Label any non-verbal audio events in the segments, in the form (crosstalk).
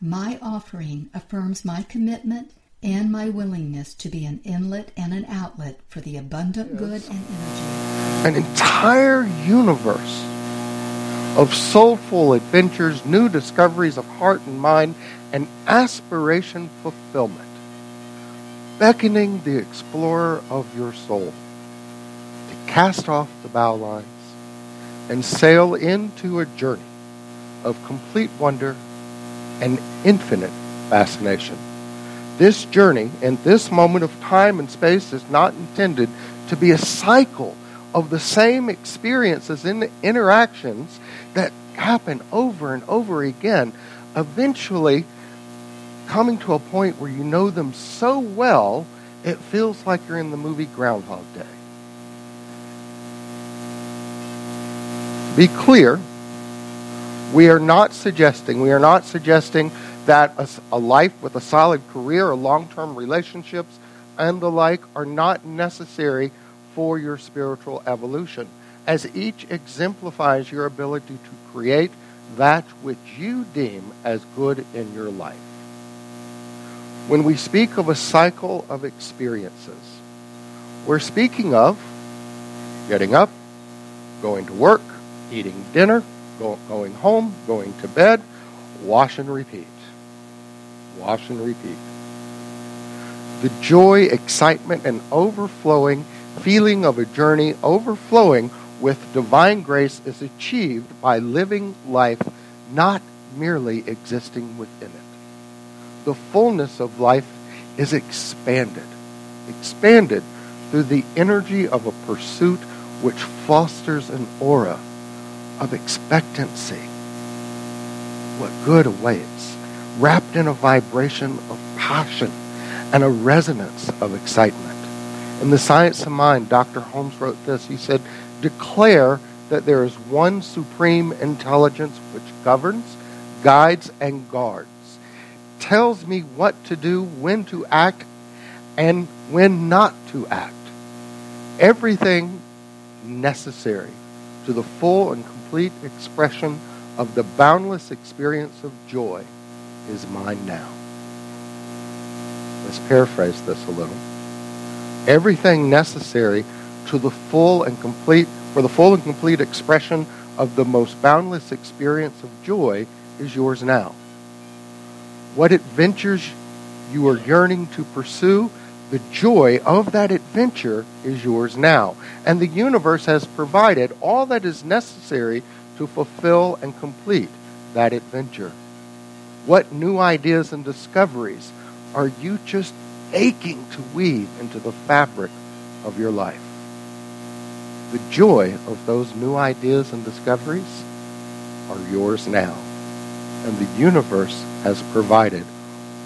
my offering affirms my commitment and my willingness to be an inlet and an outlet for the abundant yes. good and energy. An entire universe of soulful adventures, new discoveries of heart and mind, and aspiration fulfillment, beckoning the explorer of your soul to cast off the bow lines and sail into a journey of complete wonder and infinite fascination. This journey and this moment of time and space is not intended to be a cycle of the same experiences and interactions that happen over and over again, eventually coming to a point where you know them so well it feels like you're in the movie Groundhog Day. Be clear, we are not suggesting, we are not suggesting that a, a life with a solid career or long term relationships and the like are not necessary for your spiritual evolution, as each exemplifies your ability to create that which you deem as good in your life. When we speak of a cycle of experiences, we're speaking of getting up, going to work, eating dinner, go, going home, going to bed, wash and repeat. Wash and repeat. The joy, excitement, and overflowing feeling of a journey overflowing with divine grace is achieved by living life not merely existing within it. The fullness of life is expanded, expanded through the energy of a pursuit which fosters an aura of expectancy. What good awaits, wrapped in a vibration of passion and a resonance of excitement. In The Science of Mind, Dr. Holmes wrote this. He said, Declare that there is one supreme intelligence which governs, guides, and guards, tells me what to do, when to act, and when not to act. Everything necessary to the full and complete expression of the boundless experience of joy is mine now. Let's paraphrase this a little. Everything necessary to the full and complete for the full and complete expression of the most boundless experience of joy is yours now. What adventures you are yearning to pursue, the joy of that adventure is yours now. And the universe has provided all that is necessary to fulfill and complete that adventure. What new ideas and discoveries are you just aching to weave into the fabric of your life? The joy of those new ideas and discoveries are yours now. And the universe has provided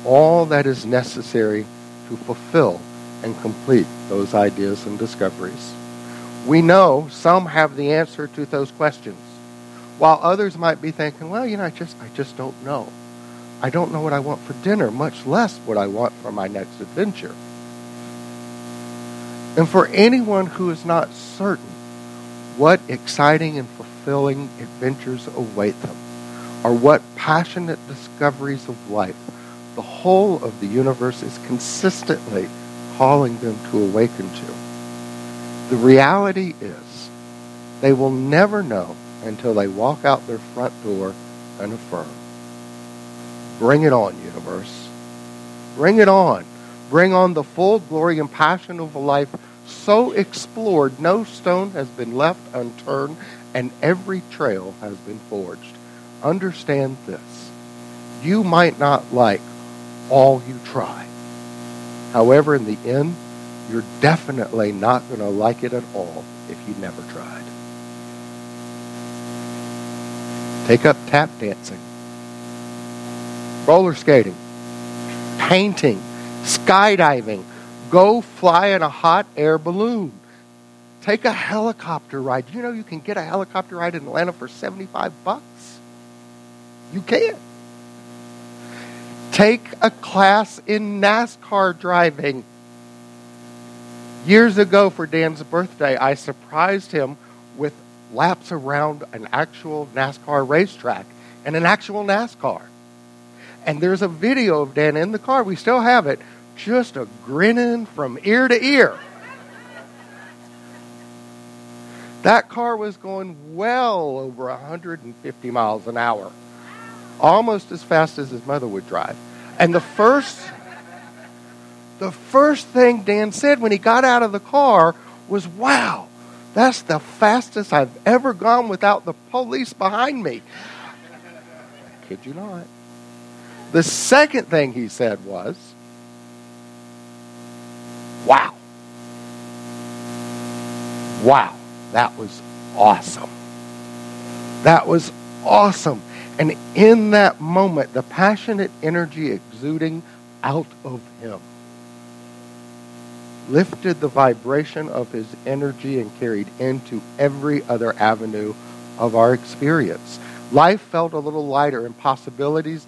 all that is necessary to fulfill and complete those ideas and discoveries. We know some have the answer to those questions, while others might be thinking, well, you know, I just, I just don't know. I don't know what I want for dinner, much less what I want for my next adventure. And for anyone who is not certain what exciting and fulfilling adventures await them, or what passionate discoveries of life the whole of the universe is consistently calling them to awaken to. The reality is, they will never know until they walk out their front door and affirm. Bring it on, universe. Bring it on. Bring on the full glory and passion of a life so explored no stone has been left unturned and every trail has been forged. Understand this. You might not like all you try. However, in the end, you're definitely not going to like it at all if you never tried. Take up tap dancing, roller skating, painting, skydiving, go fly in a hot air balloon, take a helicopter ride. You know you can get a helicopter ride in Atlanta for 75 bucks? You can. Take a class in NASCAR driving. Years ago for Dan's birthday, I surprised him with laps around an actual NASCAR racetrack and an actual NASCAR. And there's a video of Dan in the car. We still have it. Just a grinning from ear to ear. That car was going well over 150 miles an hour, almost as fast as his mother would drive. And the first, the first thing Dan said when he got out of the car was, "Wow, that's the fastest I've ever gone without the police behind me." Kid you not. The second thing he said was, "Wow, wow." That was awesome. That was awesome. And in that moment, the passionate energy exuding out of him lifted the vibration of his energy and carried into every other avenue of our experience. Life felt a little lighter, and possibilities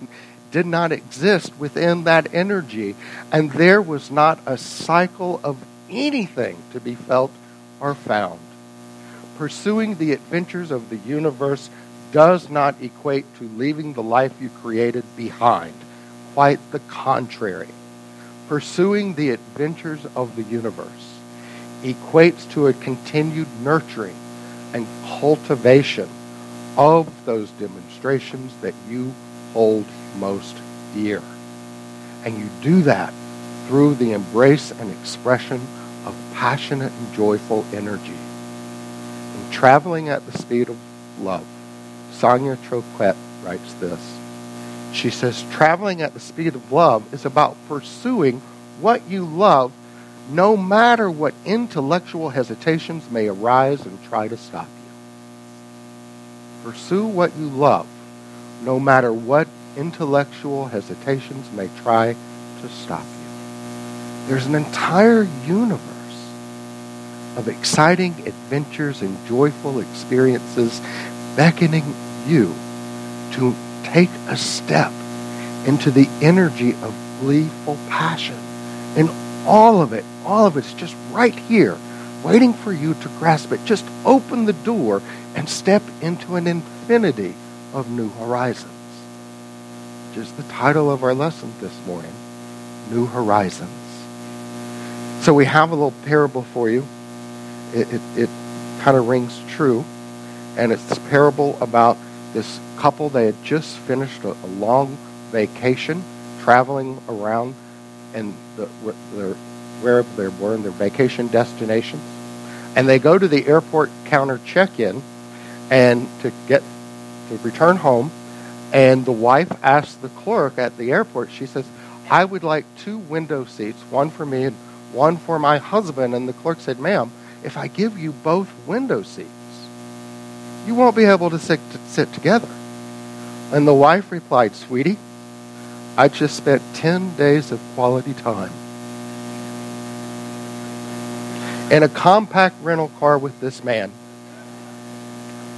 did not exist within that energy. And there was not a cycle of anything to be felt or found pursuing the adventures of the universe does not equate to leaving the life you created behind. Quite the contrary. Pursuing the adventures of the universe equates to a continued nurturing and cultivation of those demonstrations that you hold most dear. And you do that through the embrace and expression of passionate and joyful energy and traveling at the speed of love. Sonia Choquette writes this. She says, traveling at the speed of love is about pursuing what you love no matter what intellectual hesitations may arise and try to stop you. Pursue what you love no matter what intellectual hesitations may try to stop you. There's an entire universe of exciting adventures and joyful experiences beckoning you to take a step into the energy of gleeful passion. And all of it, all of it's just right here, waiting for you to grasp it. Just open the door and step into an infinity of new horizons. Which is the title of our lesson this morning New Horizons. So we have a little parable for you it, it, it kind of rings true. And it's this parable about this couple. They had just finished a, a long vacation, traveling around and the, their, they were in their vacation destinations. And they go to the airport counter check-in and to get to return home. And the wife asks the clerk at the airport, she says, I would like two window seats, one for me and one for my husband. And the clerk said, ma'am, if I give you both window seats, you won't be able to sit, sit together. And the wife replied, Sweetie, I just spent 10 days of quality time in a compact rental car with this man.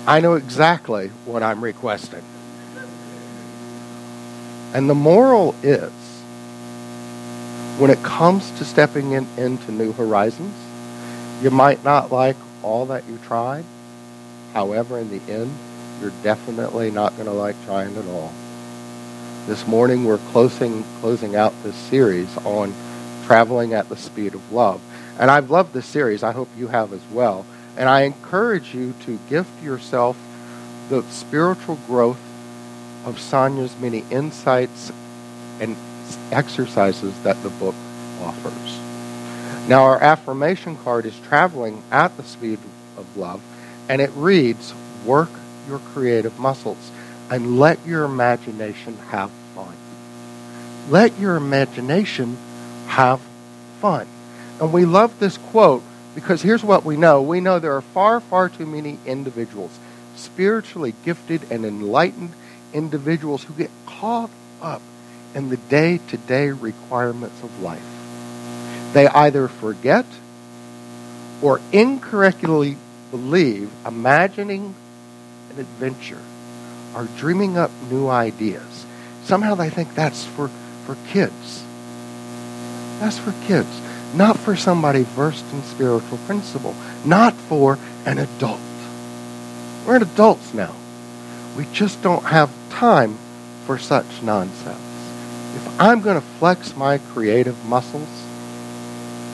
I know exactly what I'm requesting. And the moral is when it comes to stepping in, into new horizons, you might not like all that you tried. However, in the end, you're definitely not going to like trying at all. This morning, we're closing, closing out this series on traveling at the speed of love. And I've loved this series. I hope you have as well. And I encourage you to gift yourself the spiritual growth of Sonia's many insights and exercises that the book offers. Now, our affirmation card is traveling at the speed of love, and it reads Work your creative muscles and let your imagination have fun. Let your imagination have fun. And we love this quote because here's what we know we know there are far, far too many individuals, spiritually gifted and enlightened individuals, who get caught up in the day to day requirements of life. They either forget or incorrectly believe imagining an adventure or dreaming up new ideas. Somehow they think that's for, for kids. That's for kids, not for somebody versed in spiritual principle, not for an adult. We're adults now. We just don't have time for such nonsense. If I'm going to flex my creative muscles,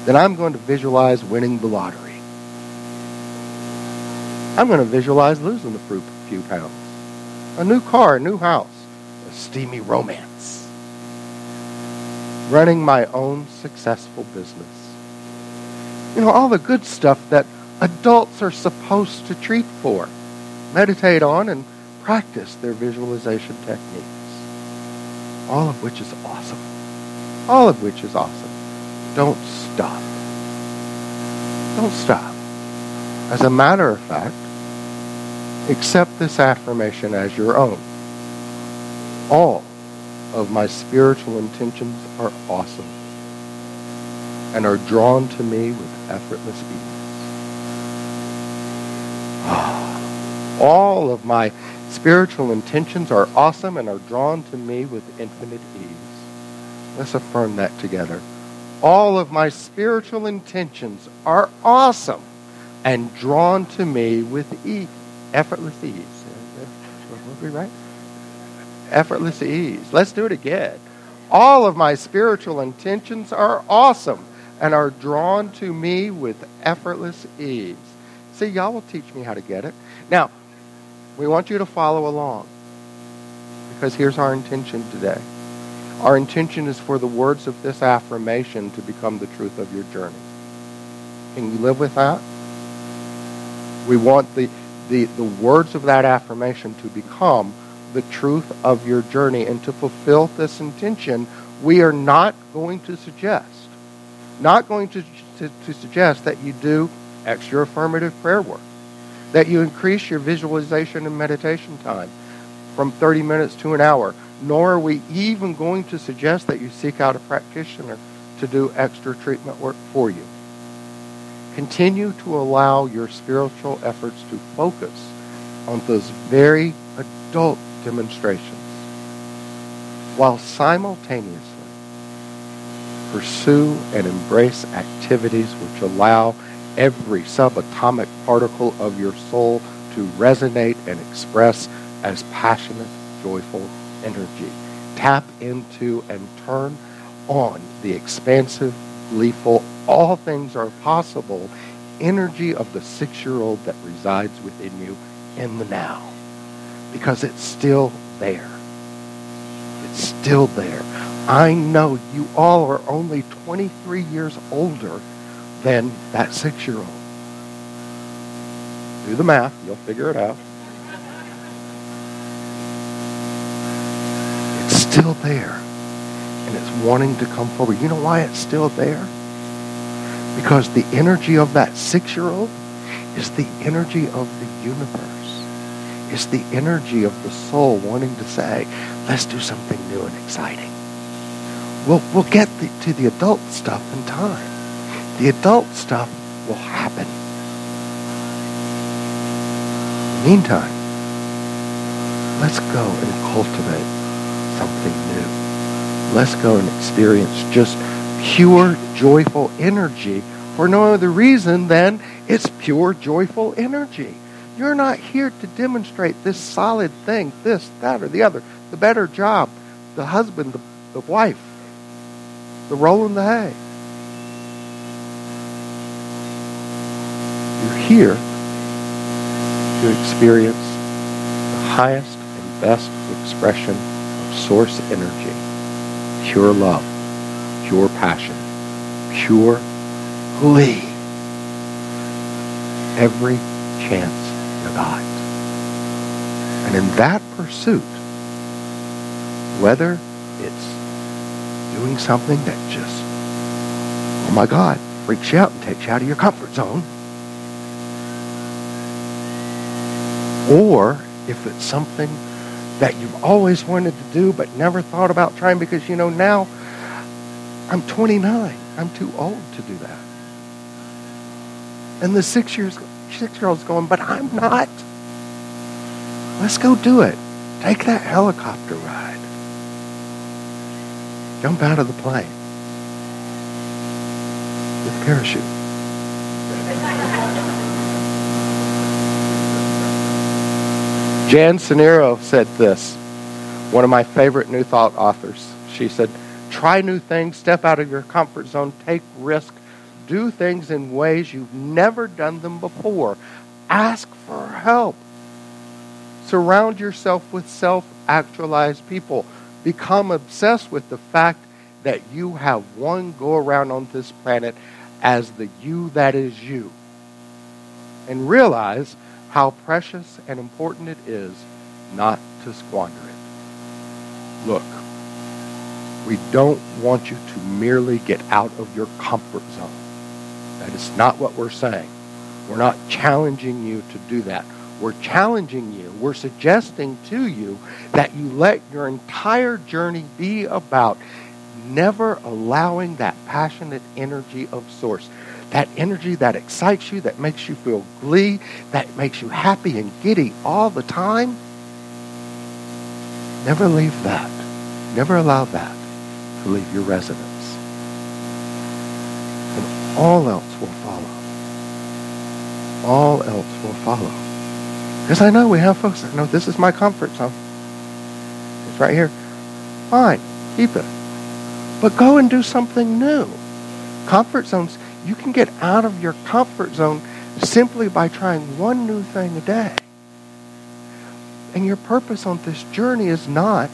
then I'm going to visualize winning the lottery. I'm going to visualize losing a few pounds. A new car, a new house, a steamy romance. Running my own successful business. You know, all the good stuff that adults are supposed to treat for, meditate on, and practice their visualization techniques. All of which is awesome. All of which is awesome. Don't stop. Don't stop. As a matter of fact, accept this affirmation as your own. All of my spiritual intentions are awesome and are drawn to me with effortless ease. Ah, all of my spiritual intentions are awesome and are drawn to me with infinite ease. Let's affirm that together. All of my spiritual intentions are awesome and drawn to me with ease, effortless ease. Will be right? Effortless ease. Let's do it again. All of my spiritual intentions are awesome and are drawn to me with effortless ease. See, y'all will teach me how to get it. Now, we want you to follow along because here's our intention today. Our intention is for the words of this affirmation to become the truth of your journey. Can you live with that? We want the, the, the words of that affirmation to become the truth of your journey. And to fulfill this intention, we are not going to suggest, not going to, to, to suggest that you do extra affirmative prayer work that you increase your visualization and meditation time from 30 minutes to an hour. Nor are we even going to suggest that you seek out a practitioner to do extra treatment work for you. Continue to allow your spiritual efforts to focus on those very adult demonstrations while simultaneously pursue and embrace activities which allow every subatomic particle of your soul to resonate and express as passionate, joyful energy. Tap into and turn on the expansive, gleeful, all things are possible energy of the six year old that resides within you in the now. Because it's still there. It's still there. I know you all are only 23 years older than that six year old. Do the math, you'll figure it out. It's still there. And it's wanting to come forward. You know why it's still there? Because the energy of that six year old is the energy of the universe. It's the energy of the soul wanting to say, let's do something new and exciting. We'll, we'll get the, to the adult stuff in time. The adult stuff will happen. Meantime, let's go and cultivate something new. Let's go and experience just pure, joyful energy for no other reason than it's pure, joyful energy. You're not here to demonstrate this solid thing, this, that, or the other, the better job, the husband, the, the wife, the roll in the hay. You're here to experience the highest and best expression of source energy, pure love, pure passion, pure glee. Every chance you got. And in that pursuit, whether it's doing something that just, oh my God, freaks you out and takes you out of your comfort zone, or if it's something that you've always wanted to do but never thought about trying because, you know, now I'm 29. I'm too old to do that. And the six years six year old's going, but I'm not. Let's go do it. Take that helicopter ride. Jump out of the plane with a parachute. Jen Sincero said this, one of my favorite New Thought authors. She said, Try new things, step out of your comfort zone, take risk, do things in ways you've never done them before. Ask for help. Surround yourself with self actualized people. Become obsessed with the fact that you have one go around on this planet as the you that is you. And realize how precious and important it is not to squander it. Look, we don't want you to merely get out of your comfort zone. That is not what we're saying. We're not challenging you to do that. We're challenging you. We're suggesting to you that you let your entire journey be about never allowing that passionate energy of source that energy that excites you, that makes you feel glee, that makes you happy and giddy all the time. Never leave that. Never allow that to leave your residence. And all else will follow. All else will follow. Because I know we have folks that know this is my comfort zone. It's right here. Fine. Keep it. But go and do something new. Comfort zones you can get out of your comfort zone simply by trying one new thing a day. And your purpose on this journey is not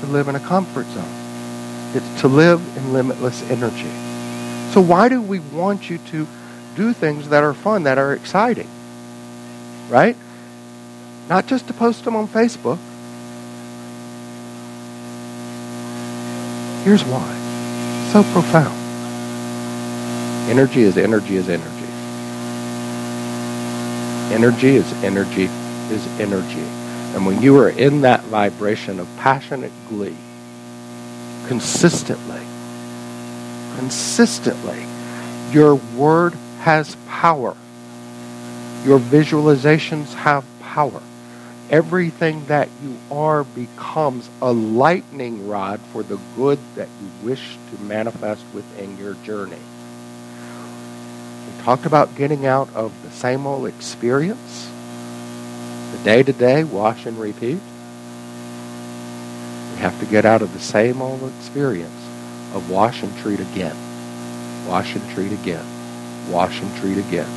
to live in a comfort zone. It's to live in limitless energy. So why do we want you to do things that are fun, that are exciting? Right? Not just to post them on Facebook. Here's why. So profound. Energy is energy is energy. Energy is energy is energy. And when you are in that vibration of passionate glee, consistently, consistently, your word has power. Your visualizations have power. Everything that you are becomes a lightning rod for the good that you wish to manifest within your journey talked about getting out of the same old experience, the day to day, wash and repeat. We have to get out of the same old experience of wash and treat again, wash and treat again, wash and treat again.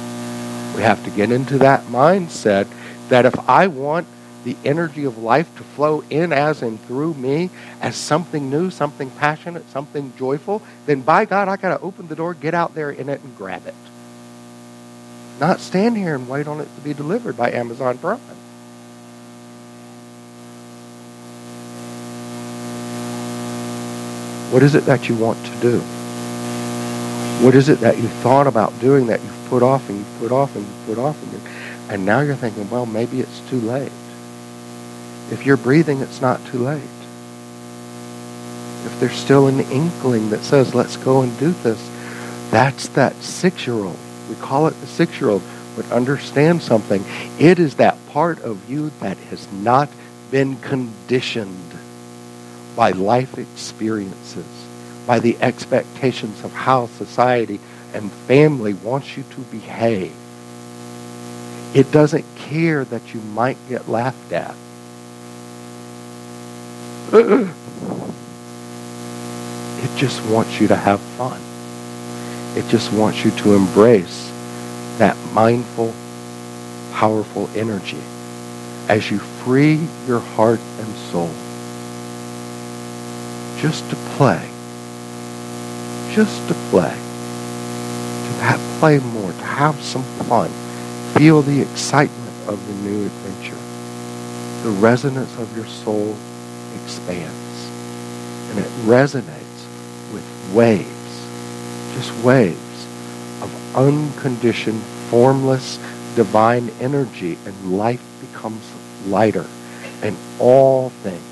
We have to get into that mindset that if I want the energy of life to flow in as and through me as something new, something passionate, something joyful, then by God, I got to open the door, get out there in it, and grab it. Not stand here and wait on it to be delivered by Amazon Prime. What is it that you want to do? What is it that you thought about doing that you've put off and you've put off and you've put off and, you, and now you're thinking, well, maybe it's too late. If you're breathing, it's not too late. If there's still an inkling that says, let's go and do this, that's that six-year-old we call it the six year old, but understand something. It is that part of you that has not been conditioned by life experiences, by the expectations of how society and family wants you to behave. It doesn't care that you might get laughed at. (clears throat) It just wants you to have fun. It just wants you to embrace that mindful, powerful energy as you free your heart and soul just to play, just to play, to have, play more, to have some fun, feel the excitement of the new adventure. The resonance of your soul expands and it resonates with waves just waves of unconditioned, formless, divine energy, and life becomes lighter. And all things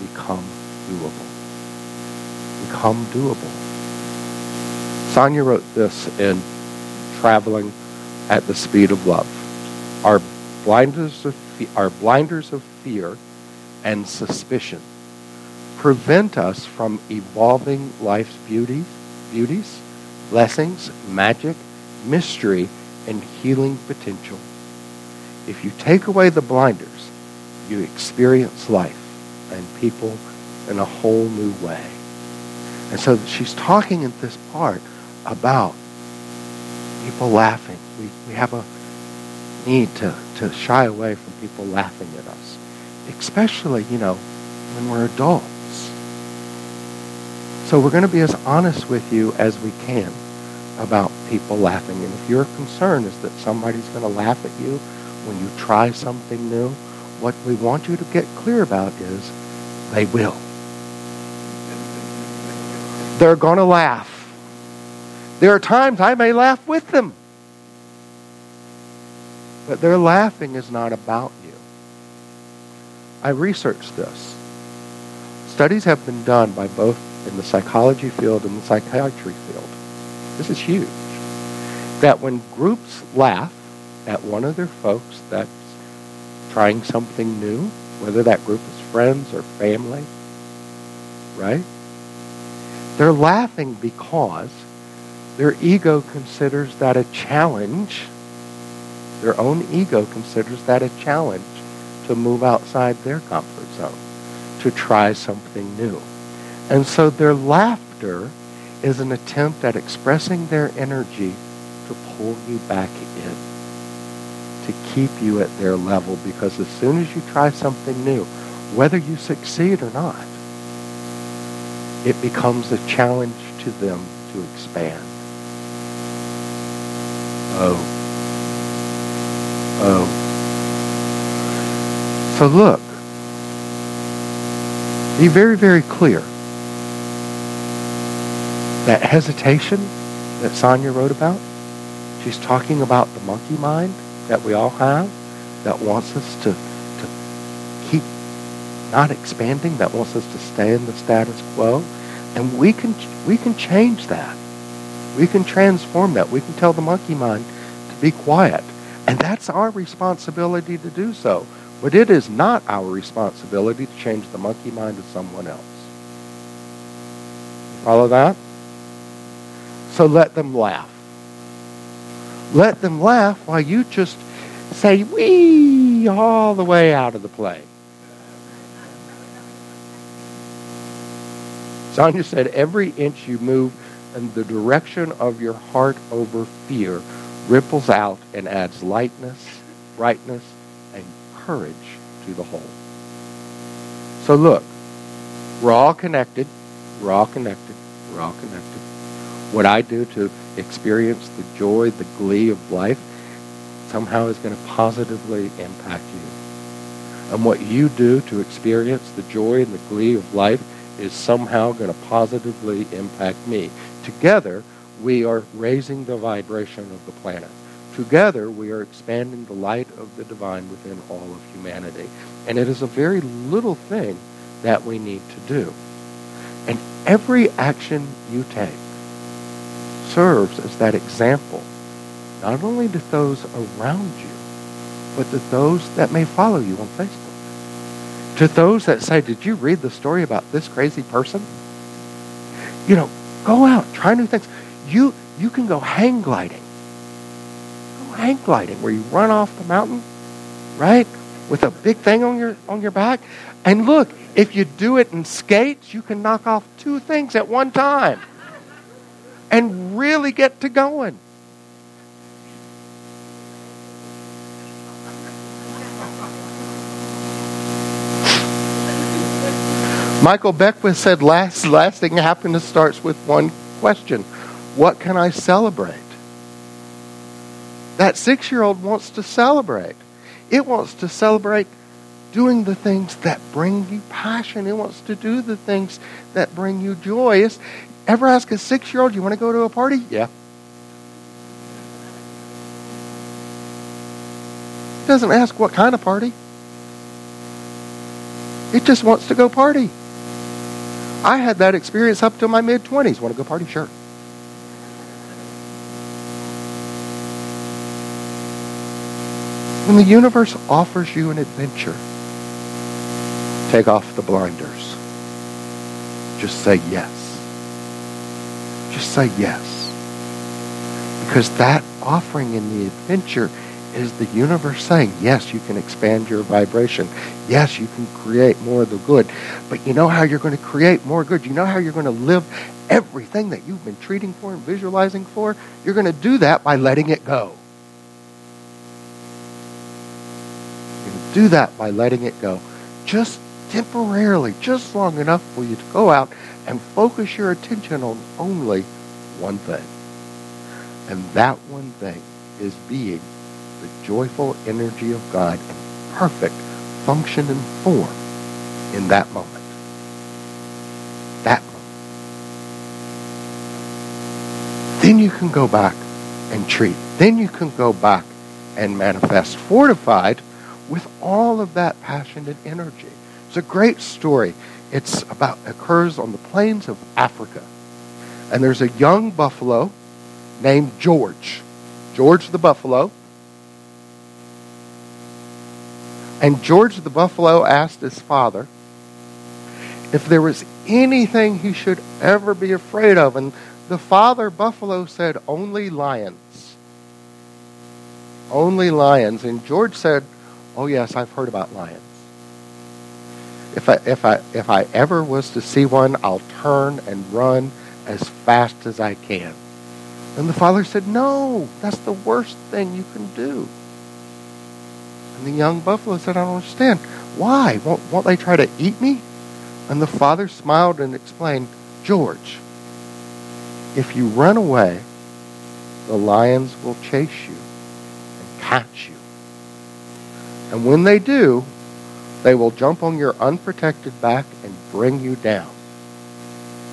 become doable. Become doable. Sonia wrote this in Traveling at the Speed of Love. Our blinders of, fe- our blinders of fear and suspicion prevent us from evolving life's beauty, beauties, blessings, magic, mystery, and healing potential. If you take away the blinders, you experience life and people in a whole new way. And so she's talking in this part about people laughing. We, we have a need to, to shy away from people laughing at us, especially, you know, when we're adults. So we're going to be as honest with you as we can about people laughing. And if your concern is that somebody's going to laugh at you when you try something new, what we want you to get clear about is they will. They're going to laugh. There are times I may laugh with them. But their laughing is not about you. I researched this. Studies have been done by both in the psychology field and the psychiatry field. This is huge. That when groups laugh at one of their folks that's trying something new, whether that group is friends or family, right? They're laughing because their ego considers that a challenge. Their own ego considers that a challenge to move outside their comfort zone, to try something new. And so their laughter is an attempt at expressing their energy to pull you back in, to keep you at their level, because as soon as you try something new, whether you succeed or not, it becomes a challenge to them to expand. Oh. Oh. So look, be very, very clear. That hesitation that Sonia wrote about, she's talking about the monkey mind that we all have that wants us to, to keep not expanding, that wants us to stay in the status quo. And we can, we can change that. We can transform that. We can tell the monkey mind to be quiet. And that's our responsibility to do so. But it is not our responsibility to change the monkey mind of someone else. Follow that? So let them laugh. Let them laugh while you just say, wee, all the way out of the plane. Sonia said, every inch you move in the direction of your heart over fear ripples out and adds lightness, brightness, and courage to the whole. So look, we're all connected. We're all connected. We're all connected. What I do to experience the joy, the glee of life, somehow is going to positively impact you. And what you do to experience the joy and the glee of life is somehow going to positively impact me. Together, we are raising the vibration of the planet. Together, we are expanding the light of the divine within all of humanity. And it is a very little thing that we need to do. And every action you take serves as that example, not only to those around you, but to those that may follow you on Facebook. To those that say, Did you read the story about this crazy person? You know, go out, try new things. You you can go hang gliding. Go hang gliding where you run off the mountain, right? With a big thing on your on your back. And look, if you do it in skates, you can knock off two things at one time. And really get to going. Michael Beckwith said last lasting happiness starts with one question. What can I celebrate? That six year old wants to celebrate. It wants to celebrate doing the things that bring you passion. It wants to do the things that bring you joy. It's, ever ask a six year old, you want to go to a party? Yeah. Doesn't ask what kind of party. It just wants to go party. I had that experience up to my mid 20s. Want to go party? Sure. When the universe offers you an adventure, take off the blinders. Just say yes. Just say yes. Because that offering in the adventure is the universe saying, yes, you can expand your vibration. Yes, you can create more of the good. But you know how you're going to create more good? You know how you're going to live everything that you've been treating for and visualizing for? You're going to do that by letting it go. You're going to do that by letting it go. Just temporarily, just long enough for you to go out and focus your attention on only one thing. And that one thing is being the joyful energy of God in perfect function and form in that moment. That moment. Then you can go back and treat. Then you can go back and manifest fortified with all of that passion and energy. It's a great story. It's about occurs on the plains of Africa. And there's a young buffalo named George. George the buffalo And George the buffalo asked his father if there was anything he should ever be afraid of. And the father buffalo said, Only lions. Only lions. And George said, Oh, yes, I've heard about lions. If I, if, I, if I ever was to see one, I'll turn and run as fast as I can. And the father said, No, that's the worst thing you can do. And the young buffalo said, I don't understand. Why? Won't, won't they try to eat me? And the father smiled and explained, George, if you run away, the lions will chase you and catch you. And when they do, they will jump on your unprotected back and bring you down.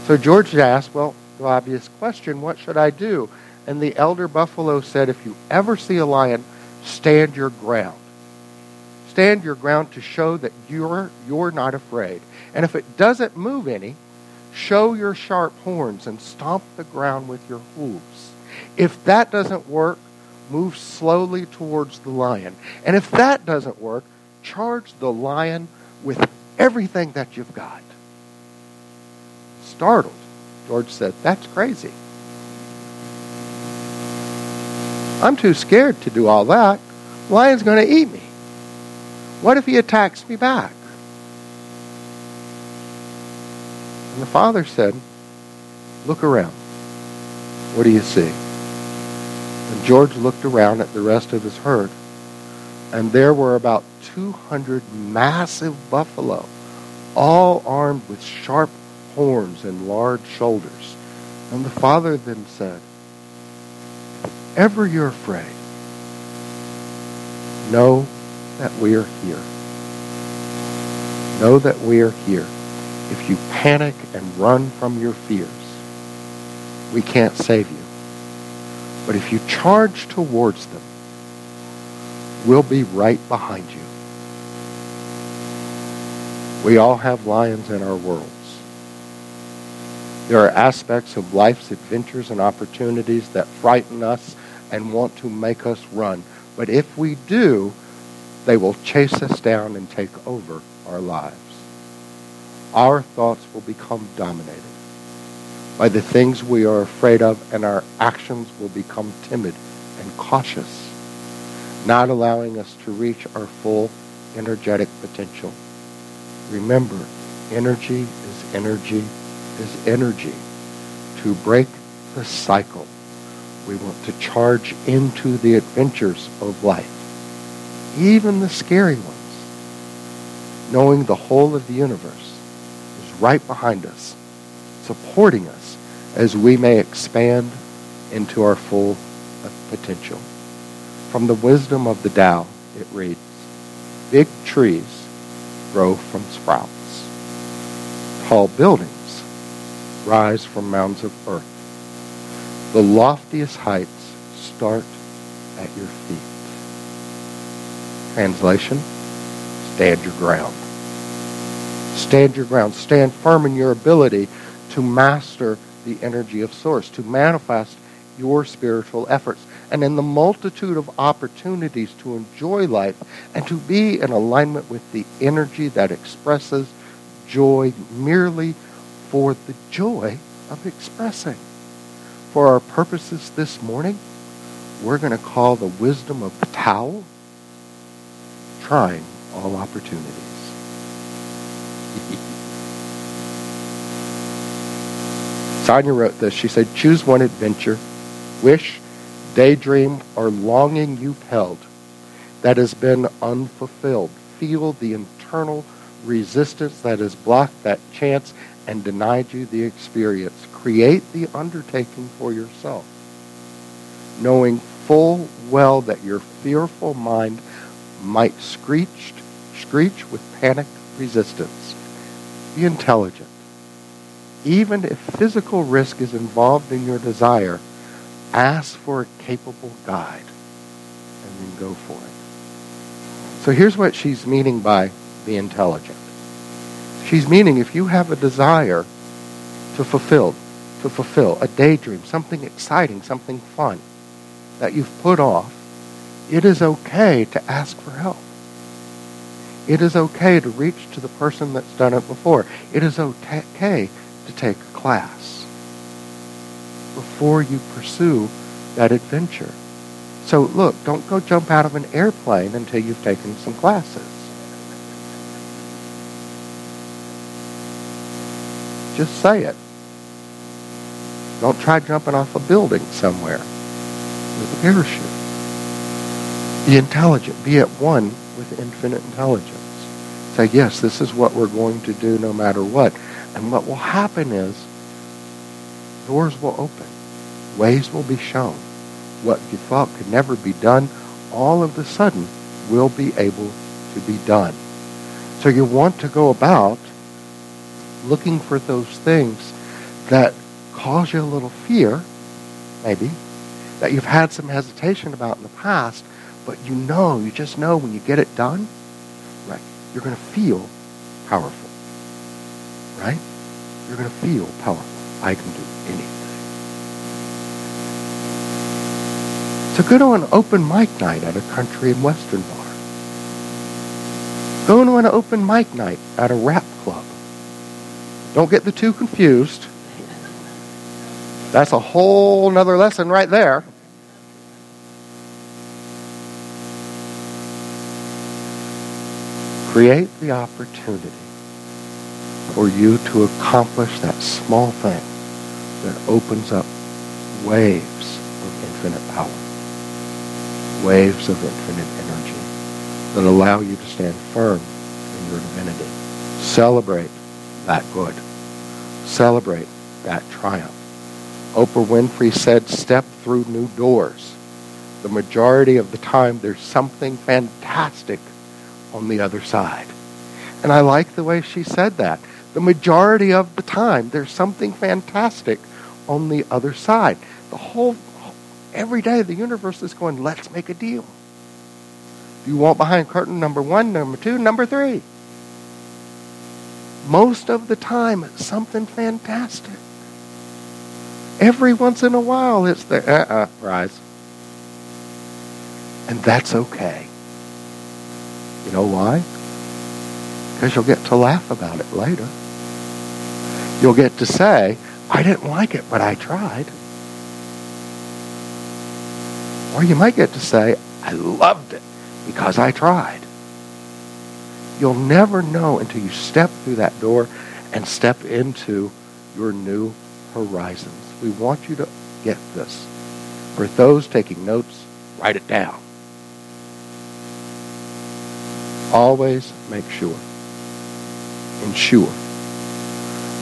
So George asked, Well, the obvious question, what should I do? And the elder buffalo said, If you ever see a lion, stand your ground. Stand your ground to show that you're, you're not afraid. And if it doesn't move any, show your sharp horns and stomp the ground with your hooves. If that doesn't work, move slowly towards the lion. And if that doesn't work, charge the lion with everything that you've got. Startled, George said, That's crazy. I'm too scared to do all that. lion's going to eat me. What if he attacks me back? And the father said, Look around. What do you see? And George looked around at the rest of his herd, and there were about 200 massive buffalo, all armed with sharp horns and large shoulders. And the father then said, ever you're afraid, know that we are here. Know that we are here. If you panic and run from your fears, we can't save you. But if you charge towards them, we'll be right behind you. We all have lions in our worlds. There are aspects of life's adventures and opportunities that frighten us and want to make us run. But if we do, they will chase us down and take over our lives. Our thoughts will become dominated by the things we are afraid of, and our actions will become timid and cautious, not allowing us to reach our full energetic potential. Remember, energy is energy is energy. To break the cycle, we want to charge into the adventures of life even the scary ones, knowing the whole of the universe is right behind us, supporting us as we may expand into our full potential. From the wisdom of the Tao, it reads, Big trees grow from sprouts. Tall buildings rise from mounds of earth. The loftiest heights start at your feet. Translation, stand your ground. Stand your ground. Stand firm in your ability to master the energy of Source, to manifest your spiritual efforts. And in the multitude of opportunities to enjoy life and to be in alignment with the energy that expresses joy merely for the joy of expressing. For our purposes this morning, we're going to call the wisdom of Tao trying all opportunities. (laughs) Sonia wrote this. She said, choose one adventure, wish, daydream, or longing you've held that has been unfulfilled. Feel the internal resistance that has blocked that chance and denied you the experience. Create the undertaking for yourself, knowing full well that your fearful mind might screech, screech with panic resistance. Be intelligent. Even if physical risk is involved in your desire, ask for a capable guide and then go for it. So here's what she's meaning by the intelligent. She's meaning if you have a desire to fulfill, to fulfill a daydream, something exciting, something fun that you've put off, it is okay to ask for help. It is okay to reach to the person that's done it before. It is okay to take a class before you pursue that adventure. So look, don't go jump out of an airplane until you've taken some classes. Just say it. Don't try jumping off a building somewhere with a parachute. Be intelligent. Be at one with infinite intelligence. Say, yes, this is what we're going to do no matter what. And what will happen is doors will open. Ways will be shown. What you thought could never be done, all of a sudden will be able to be done. So you want to go about looking for those things that cause you a little fear, maybe, that you've had some hesitation about in the past, but you know, you just know when you get it done, right, you're going to feel powerful. Right? You're going to feel powerful. I can do anything. So go to an open mic night at a country and western bar. Go to an open mic night at a rap club. Don't get the two confused. That's a whole nother lesson right there. Create the opportunity for you to accomplish that small thing that opens up waves of infinite power, waves of infinite energy that allow you to stand firm in your divinity. Celebrate that good. Celebrate that triumph. Oprah Winfrey said, step through new doors. The majority of the time, there's something fantastic on the other side. And I like the way she said that. The majority of the time, there's something fantastic on the other side. The whole, every day, the universe is going, let's make a deal. You want behind curtain number one, number two, number three? Most of the time, something fantastic. Every once in a while, it's the uh-uh, rise. And that's okay. You know why? Because you'll get to laugh about it later. You'll get to say, I didn't like it, but I tried. Or you might get to say, I loved it because I tried. You'll never know until you step through that door and step into your new horizons. We want you to get this. For those taking notes, write it down. Always make sure, ensure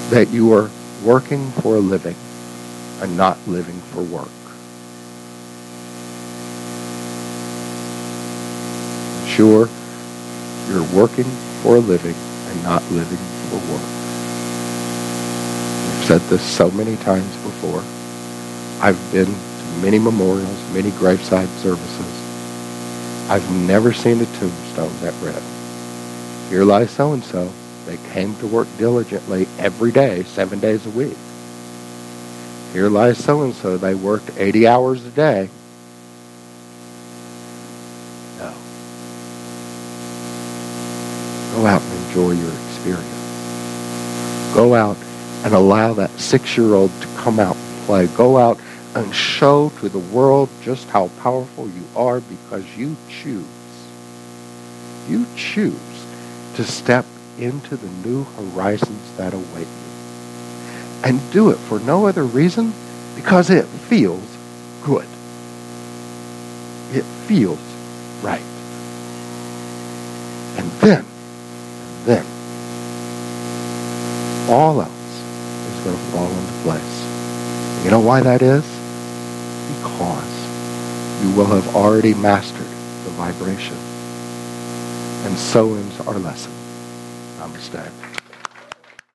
that you are working for a living and not living for work. Sure, you're working for a living and not living for work. I've said this so many times before. I've been to many memorials, many graveside services. I've never seen a tombstone that read, Here lies so-and-so, They came to work diligently every day, seven days a week. Here lies so-and-so. They worked 80 hours a day. No. Go out and enjoy your experience. Go out and allow that six-year-old to come out and play. Go out and show to the world just how powerful you are because you choose. You choose to step into the new horizons that await you. And do it for no other reason because it feels good. It feels right. And then, then, all else is going to fall into place. You know why that is? Because you will have already mastered the vibration. And so ends our lesson. Namaste.